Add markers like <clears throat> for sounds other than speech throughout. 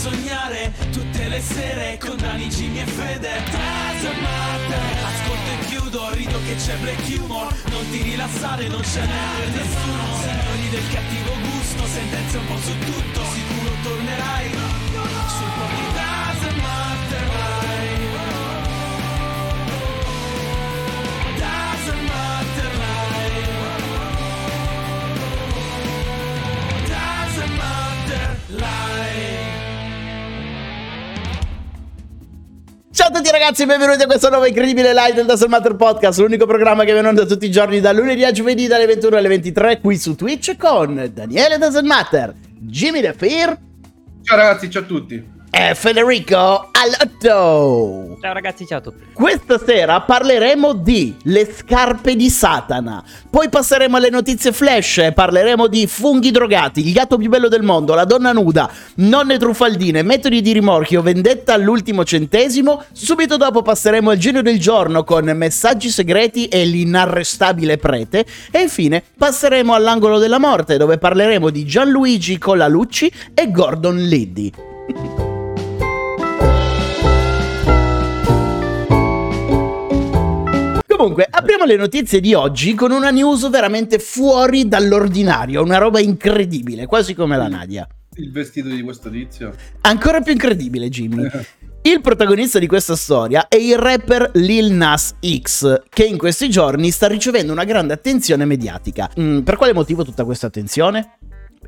sognare tutte le sere con Dani, Jimmy e Fede. Doesn't matter Ascolto e chiudo, rido che c'è black humor. Non ti rilassare, non ce n'è nessuno. Signori del cattivo gusto, sentenze un po' su tutto Sicuro tornerai. Sul po' a tutti ragazzi e benvenuti a questa nuova incredibile live del Dazzle Matter Podcast, l'unico programma che viene onda tutti i giorni da lunedì a giovedì dalle 21 alle 23 qui su Twitch con Daniele Dazzle Matter, Jimmy The Fear Ciao ragazzi, ciao a tutti. E Federico Alotto. Ciao ragazzi, ciao a tutti. Questa sera parleremo di le scarpe di Satana, poi passeremo alle notizie flash e parleremo di funghi drogati, il gatto più bello del mondo, la donna nuda, nonne truffaldine, metodi di rimorchio, vendetta all'ultimo centesimo. Subito dopo passeremo al genio del giorno con messaggi segreti e l'inarrestabile prete. E infine passeremo all'angolo della morte dove parleremo di Gianluigi Colalucci e Gordon Liddy. <laughs> Comunque, apriamo le notizie di oggi con una news veramente fuori dall'ordinario, una roba incredibile, quasi come la Nadia. Il vestito di questo tizio. Ancora più incredibile, Jimmy. Il protagonista di questa storia è il rapper Lil Nas X, che in questi giorni sta ricevendo una grande attenzione mediatica. Mm, per quale motivo tutta questa attenzione?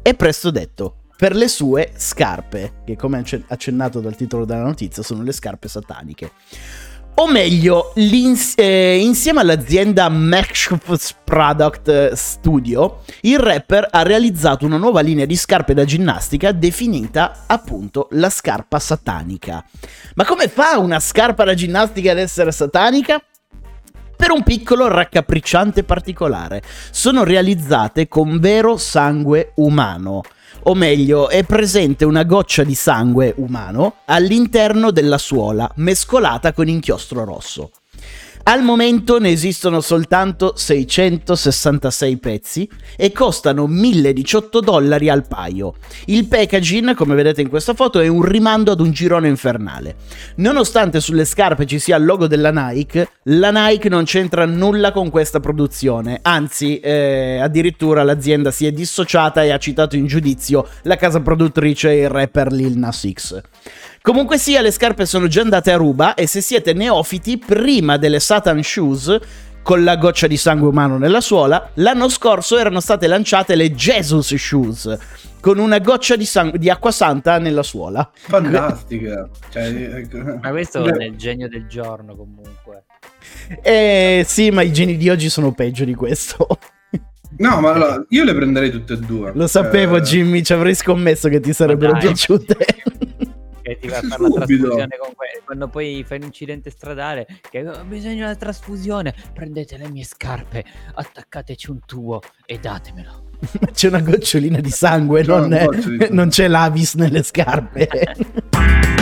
È presto detto. Per le sue scarpe, che come acce- accennato dal titolo della notizia sono le scarpe sataniche. O meglio, eh, insieme all'azienda Max Product Studio, il rapper ha realizzato una nuova linea di scarpe da ginnastica definita appunto la scarpa satanica. Ma come fa una scarpa da ginnastica ad essere satanica? Per un piccolo raccapricciante particolare, sono realizzate con vero sangue umano. O meglio, è presente una goccia di sangue umano all'interno della suola, mescolata con inchiostro rosso. Al momento ne esistono soltanto 666 pezzi e costano 1018 dollari al paio. Il packaging, come vedete in questa foto, è un rimando ad un girone infernale. Nonostante sulle scarpe ci sia il logo della Nike, la Nike non c'entra nulla con questa produzione, anzi eh, addirittura l'azienda si è dissociata e ha citato in giudizio la casa produttrice e il rapper Lil Nas X. Comunque sia, le scarpe sono già andate a ruba e se siete neofiti, prima delle Satan Shoes, con la goccia di sangue umano nella suola, l'anno scorso erano state lanciate le Jesus Shoes, con una goccia di, sang- di acqua santa nella suola. Fantastica. Cioè, ecco. Ma questo Beh, è il genio del giorno comunque. Eh sì, ma i geni di oggi sono peggio di questo. No, ma allora, io le prenderei tutte e due. Lo sapevo, Eh, Jimmy, ci avrei scommesso che ti sarebbero piaciute. Che ti va a fare la trasfusione con que- Quando poi fai un incidente stradale, che ho bisogno di una trasfusione, prendete le mie scarpe, attaccateci un tubo e datemelo. <laughs> C'è una gocciolina di sangue, non, è- goccia di sangue. non c'è l'avis nelle scarpe. <laughs>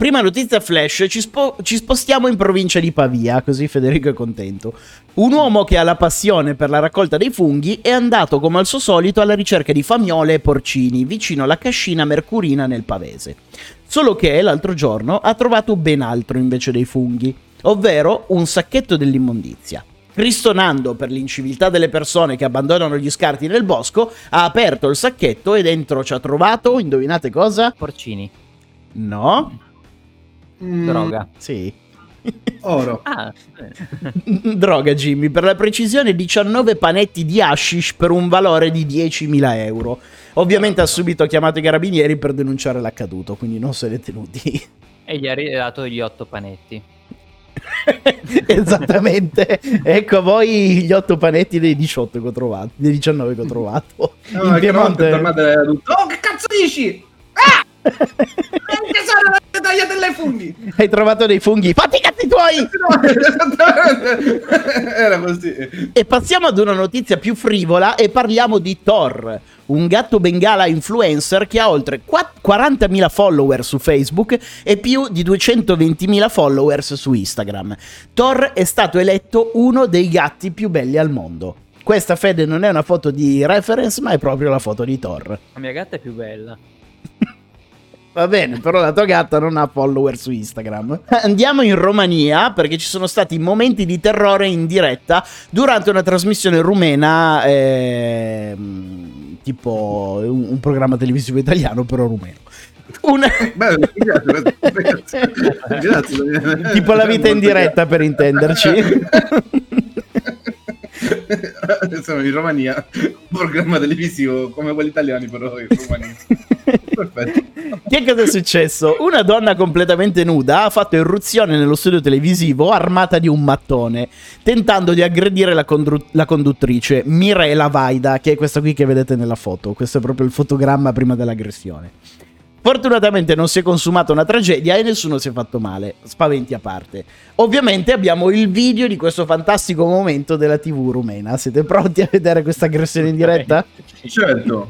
prima notizia flash ci, spo- ci spostiamo in provincia di Pavia, così Federico è contento. Un uomo che ha la passione per la raccolta dei funghi è andato come al suo solito alla ricerca di famiole e porcini vicino alla cascina mercurina nel Pavese. Solo che l'altro giorno ha trovato ben altro invece dei funghi, ovvero un sacchetto dell'immondizia. Ristonando per l'inciviltà delle persone che abbandonano gli scarti nel bosco, ha aperto il sacchetto e dentro ci ha trovato, indovinate cosa? Porcini, No? Mm, droga. Sì. <laughs> Oro. Ah. <laughs> Droga, Jimmy, per la precisione 19 panetti di hashish per un valore di 10.000 euro. Ovviamente ha subito chiamato i carabinieri per denunciare l'accaduto, quindi non se ne è tenuti. e gli ha ridato gli otto panetti. <laughs> Esattamente. ecco a voi gli 8 panetti dei 18 che ho trovato, dei 19 che ho trovato. No, In è che Piemonte- Oh, che cazzo dici? Ah! che sono le tagliatelle ai funghi? Hai trovato dei funghi, fatti i cazzi tuoi! <laughs> Esattamente. Era così. E passiamo ad una notizia più frivola e parliamo di Thor, un gatto bengala influencer che ha oltre qua- 40.000 follower su Facebook e più di 220.000 followers su Instagram. Thor è stato eletto uno dei gatti più belli al mondo. questa Fede non è una foto di reference, ma è proprio la foto di Thor. La mia gatta è più bella. Va bene, però la tua gatta non ha follower su Instagram. <laughs> Andiamo in Romania perché ci sono stati momenti di terrore in diretta durante una trasmissione rumena, ehm, tipo un, un programma televisivo italiano, però rumeno. Una... <laughs> Bello, grazie, grazie. tipo la vita in diretta per intenderci. <laughs> Sono in Romania, un programma televisivo come quelli italiani, però in Romania. Perfetto. <laughs> Che cosa è successo? Una donna completamente nuda ha fatto irruzione nello studio televisivo armata di un mattone, tentando di aggredire la, condru- la conduttrice Mirela Vaida, che è questa qui che vedete nella foto. Questo è proprio il fotogramma prima dell'aggressione. Fortunatamente non si è consumata una tragedia e nessuno si è fatto male, spaventi a parte. Ovviamente abbiamo il video di questo fantastico momento della TV rumena. Siete pronti a vedere questa aggressione in diretta? Certo.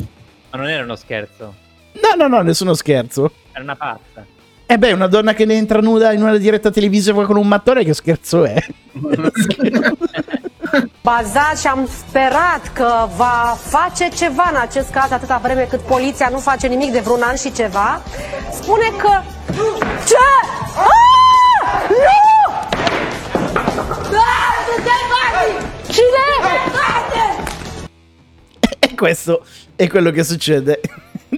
Ma non era uno scherzo, No, no, no, nessuno scherzo. era una pazza. E beh, una donna che ne entra nuda in una diretta televisiva con un mattone, che scherzo è? <laughs> bazat și am sperat că va face ceva în acest caz atâta vreme cât poliția nu face nimic de vreun an și ceva. Spune că... Ce? Ah! Nu! Ah, bani! Cine? E questo è quello che succede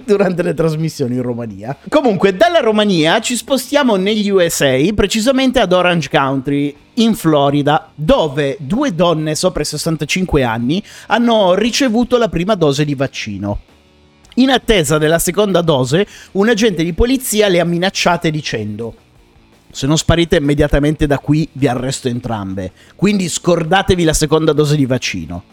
<laughs> durante le trasmissioni in Romania. Comunque, dalla Romania ci spostiamo negli USA, precisamente ad Orange Country, in Florida, dove due donne sopra i 65 anni hanno ricevuto la prima dose di vaccino. In attesa della seconda dose, un agente di polizia le ha minacciate dicendo se non sparite immediatamente da qui vi arresto entrambe, quindi scordatevi la seconda dose di vaccino.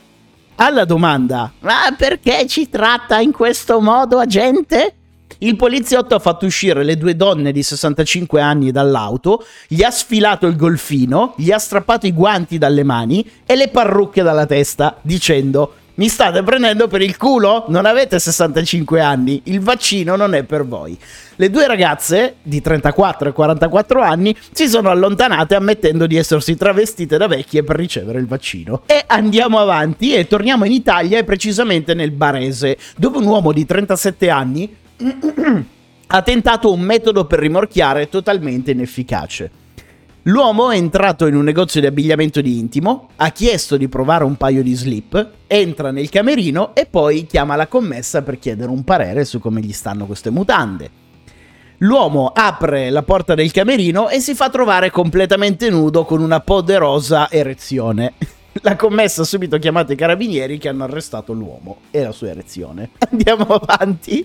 Alla domanda, ma perché ci tratta in questo modo, agente? Il poliziotto ha fatto uscire le due donne di 65 anni dall'auto, gli ha sfilato il golfino, gli ha strappato i guanti dalle mani e le parrucche dalla testa, dicendo: Mi state prendendo per il culo? Non avete 65 anni, il vaccino non è per voi. Le due ragazze di 34 e 44 anni si sono allontanate ammettendo di essersi travestite da vecchie per ricevere il vaccino. E andiamo avanti e torniamo in Italia e precisamente nel Barese, dove un uomo di 37 anni <clears throat> ha tentato un metodo per rimorchiare totalmente inefficace. L'uomo è entrato in un negozio di abbigliamento di intimo, ha chiesto di provare un paio di slip, entra nel camerino e poi chiama la commessa per chiedere un parere su come gli stanno queste mutande. L'uomo apre la porta del camerino e si fa trovare completamente nudo con una poderosa erezione. La commessa ha subito chiamato i carabinieri che hanno arrestato l'uomo e la sua erezione. <laughs> Andiamo avanti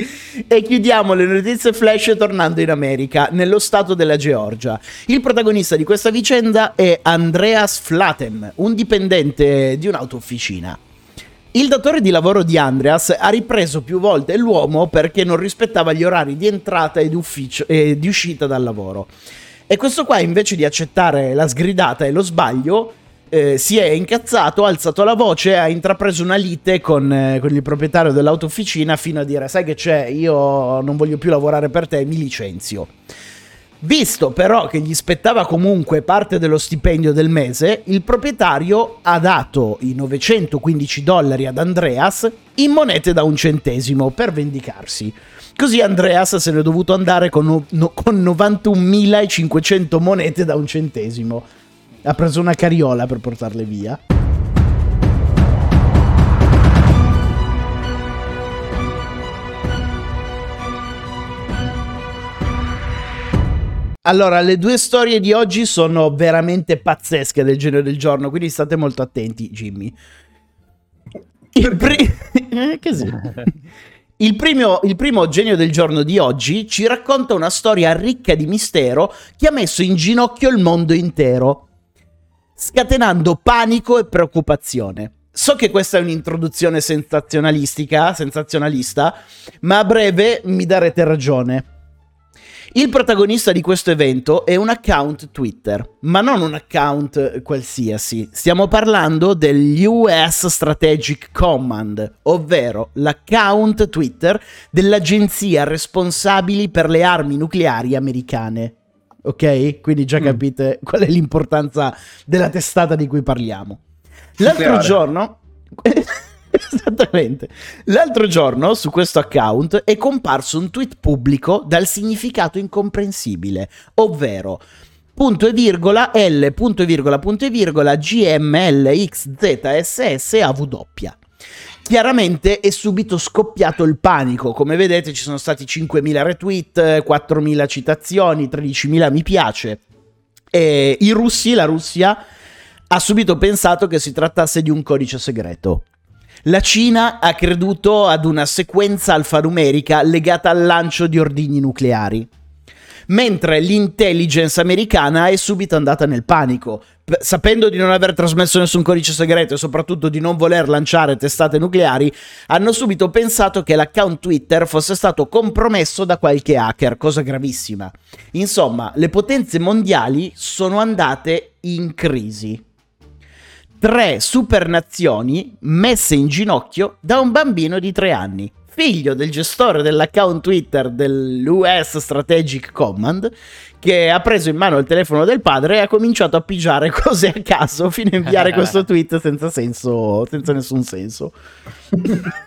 e chiudiamo le notizie flash tornando in America, nello stato della Georgia. Il protagonista di questa vicenda è Andreas Flatem, un dipendente di un'autofficina. Il datore di lavoro di Andreas ha ripreso più volte l'uomo perché non rispettava gli orari di entrata e di, ufficio- e di uscita dal lavoro. E questo qua, invece di accettare la sgridata e lo sbaglio, eh, si è incazzato, ha alzato la voce ha intrapreso una lite con, eh, con il proprietario dell'autofficina fino a dire: Sai che c'è, io non voglio più lavorare per te, mi licenzio. Visto però che gli spettava comunque parte dello stipendio del mese, il proprietario ha dato i 915 dollari ad Andreas in monete da un centesimo per vendicarsi. Così Andreas se n'è dovuto andare con, no- con 91.500 monete da un centesimo. Ha preso una carriola per portarle via. Allora, le due storie di oggi sono veramente pazzesche del genere del giorno, quindi state molto attenti, Jimmy. Il, pri- <laughs> Eh. Il primo, il primo genio del giorno di oggi ci racconta una storia ricca di mistero che ha messo in ginocchio il mondo intero, scatenando panico e preoccupazione. So che questa è un'introduzione sensazionalistica, sensazionalista, ma a breve mi darete ragione. Il protagonista di questo evento è un account Twitter, ma non un account qualsiasi. Stiamo parlando dell'US Strategic Command, ovvero l'account Twitter dell'agenzia responsabili per le armi nucleari americane. Ok? Quindi già capite qual è l'importanza della testata di cui parliamo. L'altro giorno, <laughs> Esattamente. L'altro giorno su questo account è comparso un tweet pubblico dal significato incomprensibile, ovvero punto e virgola L punto e virgola punto e virgola GMLXZSSAW. Chiaramente è subito scoppiato il panico, come vedete ci sono stati 5.000 retweet, 4.000 citazioni, 13.000 mi piace. E i russi, la Russia, ha subito pensato che si trattasse di un codice segreto. La Cina ha creduto ad una sequenza alfanumerica legata al lancio di ordigni nucleari mentre l'intelligence americana è subito andata nel panico. Sapendo di non aver trasmesso nessun codice segreto e soprattutto di non voler lanciare testate nucleari, hanno subito pensato che l'account Twitter fosse stato compromesso da qualche hacker, cosa gravissima. Insomma, le potenze mondiali sono andate in crisi. Tre supernazioni messe in ginocchio da un bambino di tre anni figlio del gestore dell'account Twitter dell'US Strategic Command, che ha preso in mano il telefono del padre e ha cominciato a pigiare <laughs> cose a caso fino a inviare questo <laughs> tweet senza senso, senza nessun senso. <laughs>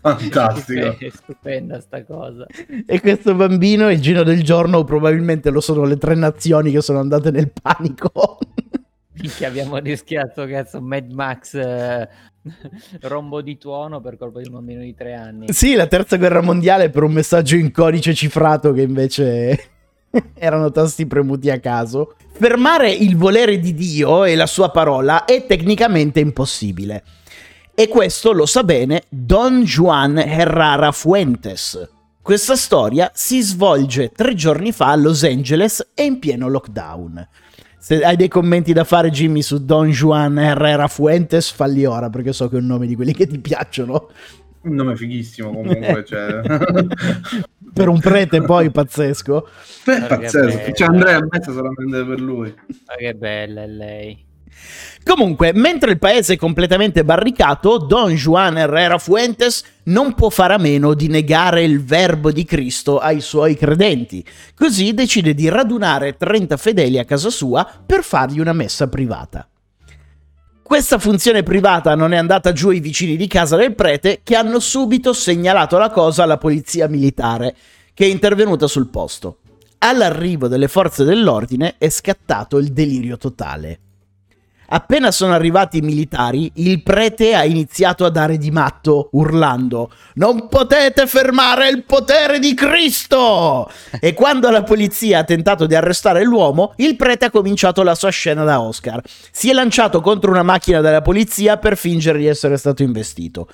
Fantastico. È stupenda sta cosa. E questo bambino è il giro del giorno, probabilmente lo sono le tre nazioni che sono andate nel panico. Minchia, abbiamo <laughs> rischiato, cazzo, Mad Max eh, rombo di tuono per colpa di un bambino di tre anni. Sì, la terza guerra mondiale per un messaggio in codice cifrato che invece <laughs> erano tasti premuti a caso. Fermare il volere di Dio e la sua parola è tecnicamente impossibile. E questo lo sa bene Don Juan Herrera Fuentes. Questa storia si svolge tre giorni fa a Los Angeles e in pieno lockdown. Se hai dei commenti da fare, Jimmy, su Don Juan Herrera Fuentes, falli ora perché so che è un nome di quelli che ti piacciono. Un nome fighissimo comunque, cioè. <laughs> per un prete poi pazzesco. Beh, pazzesco. Cioè, Andrea a mezzo solamente per lui. Ma che bella è lei. Comunque, mentre il paese è completamente barricato, Don Juan Herrera Fuentes non può fare a meno di negare il verbo di Cristo ai suoi credenti. Così decide di radunare 30 fedeli a casa sua per fargli una messa privata. Questa funzione privata non è andata giù ai vicini di casa del prete che hanno subito segnalato la cosa alla polizia militare, che è intervenuta sul posto. All'arrivo delle forze dell'ordine è scattato il delirio totale. Appena sono arrivati i militari, il prete ha iniziato a dare di matto, urlando: Non potete fermare il potere di Cristo! E quando la polizia ha tentato di arrestare l'uomo, il prete ha cominciato la sua scena da Oscar. Si è lanciato contro una macchina della polizia per fingere di essere stato investito.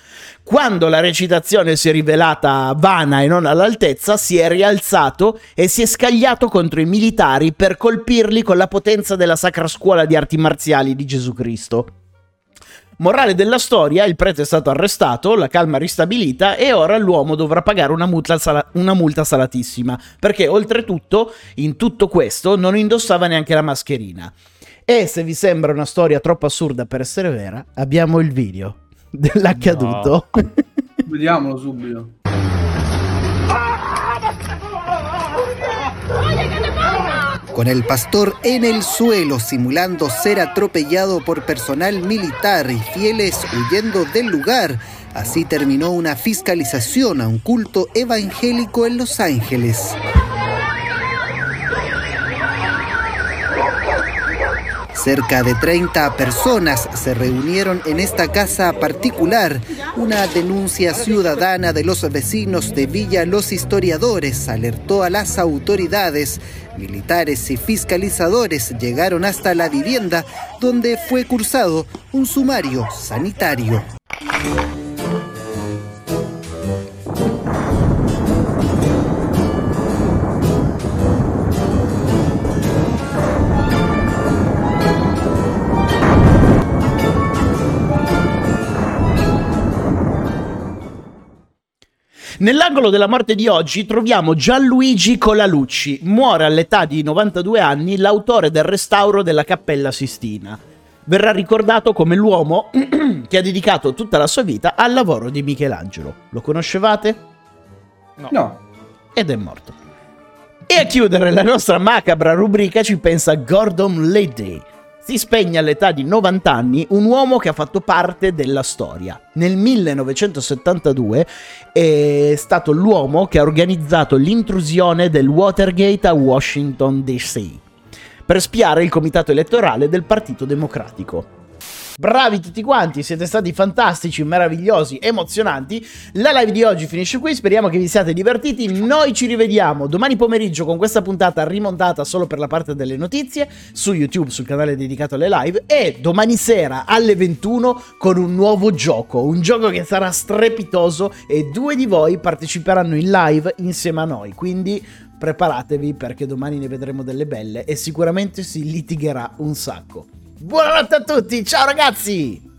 Quando la recitazione si è rivelata vana e non all'altezza, si è rialzato e si è scagliato contro i militari per colpirli con la potenza della Sacra Scuola di Arti Marziali di Gesù Cristo. Morale della storia, il prete è stato arrestato, la calma ristabilita e ora l'uomo dovrà pagare una multa, sala- una multa salatissima, perché oltretutto in tutto questo non indossava neanche la mascherina. E se vi sembra una storia troppo assurda per essere vera, abbiamo il video dell'accaduto. No. <laughs> Vediamolo subito. Con el pastor en el suelo simulando ser atropellado por personal militar y fieles huyendo del lugar, así terminó una fiscalización a un culto evangélico en Los Ángeles. Cerca de 30 personas se reunieron en esta casa particular. Una denuncia ciudadana de los vecinos de Villa Los Historiadores alertó a las autoridades. Militares y fiscalizadores llegaron hasta la vivienda donde fue cursado un sumario sanitario. Nell'angolo della morte di oggi troviamo Gianluigi Colalucci. Muore all'età di 92 anni l'autore del restauro della Cappella Sistina. Verrà ricordato come l'uomo <clears throat> che ha dedicato tutta la sua vita al lavoro di Michelangelo. Lo conoscevate? No. no. Ed è morto. E a chiudere la nostra macabra rubrica ci pensa Gordon Liddy Si spegne all'età di 90 anni un uomo che ha fatto parte della storia. Nel 1972 è stato l'uomo che ha organizzato l'intrusione del Watergate a Washington DC per spiare il comitato elettorale del Partito Democratico. Bravi tutti quanti, siete stati fantastici, meravigliosi, emozionanti. La live di oggi finisce qui, speriamo che vi siate divertiti. Noi ci rivediamo domani pomeriggio con questa puntata rimontata solo per la parte delle notizie su YouTube, sul canale dedicato alle live e domani sera alle 21 con un nuovo gioco, un gioco che sarà strepitoso e due di voi parteciperanno in live insieme a noi. Quindi preparatevi perché domani ne vedremo delle belle e sicuramente si litigherà un sacco. Buonanotte a tutti, ciao ragazzi!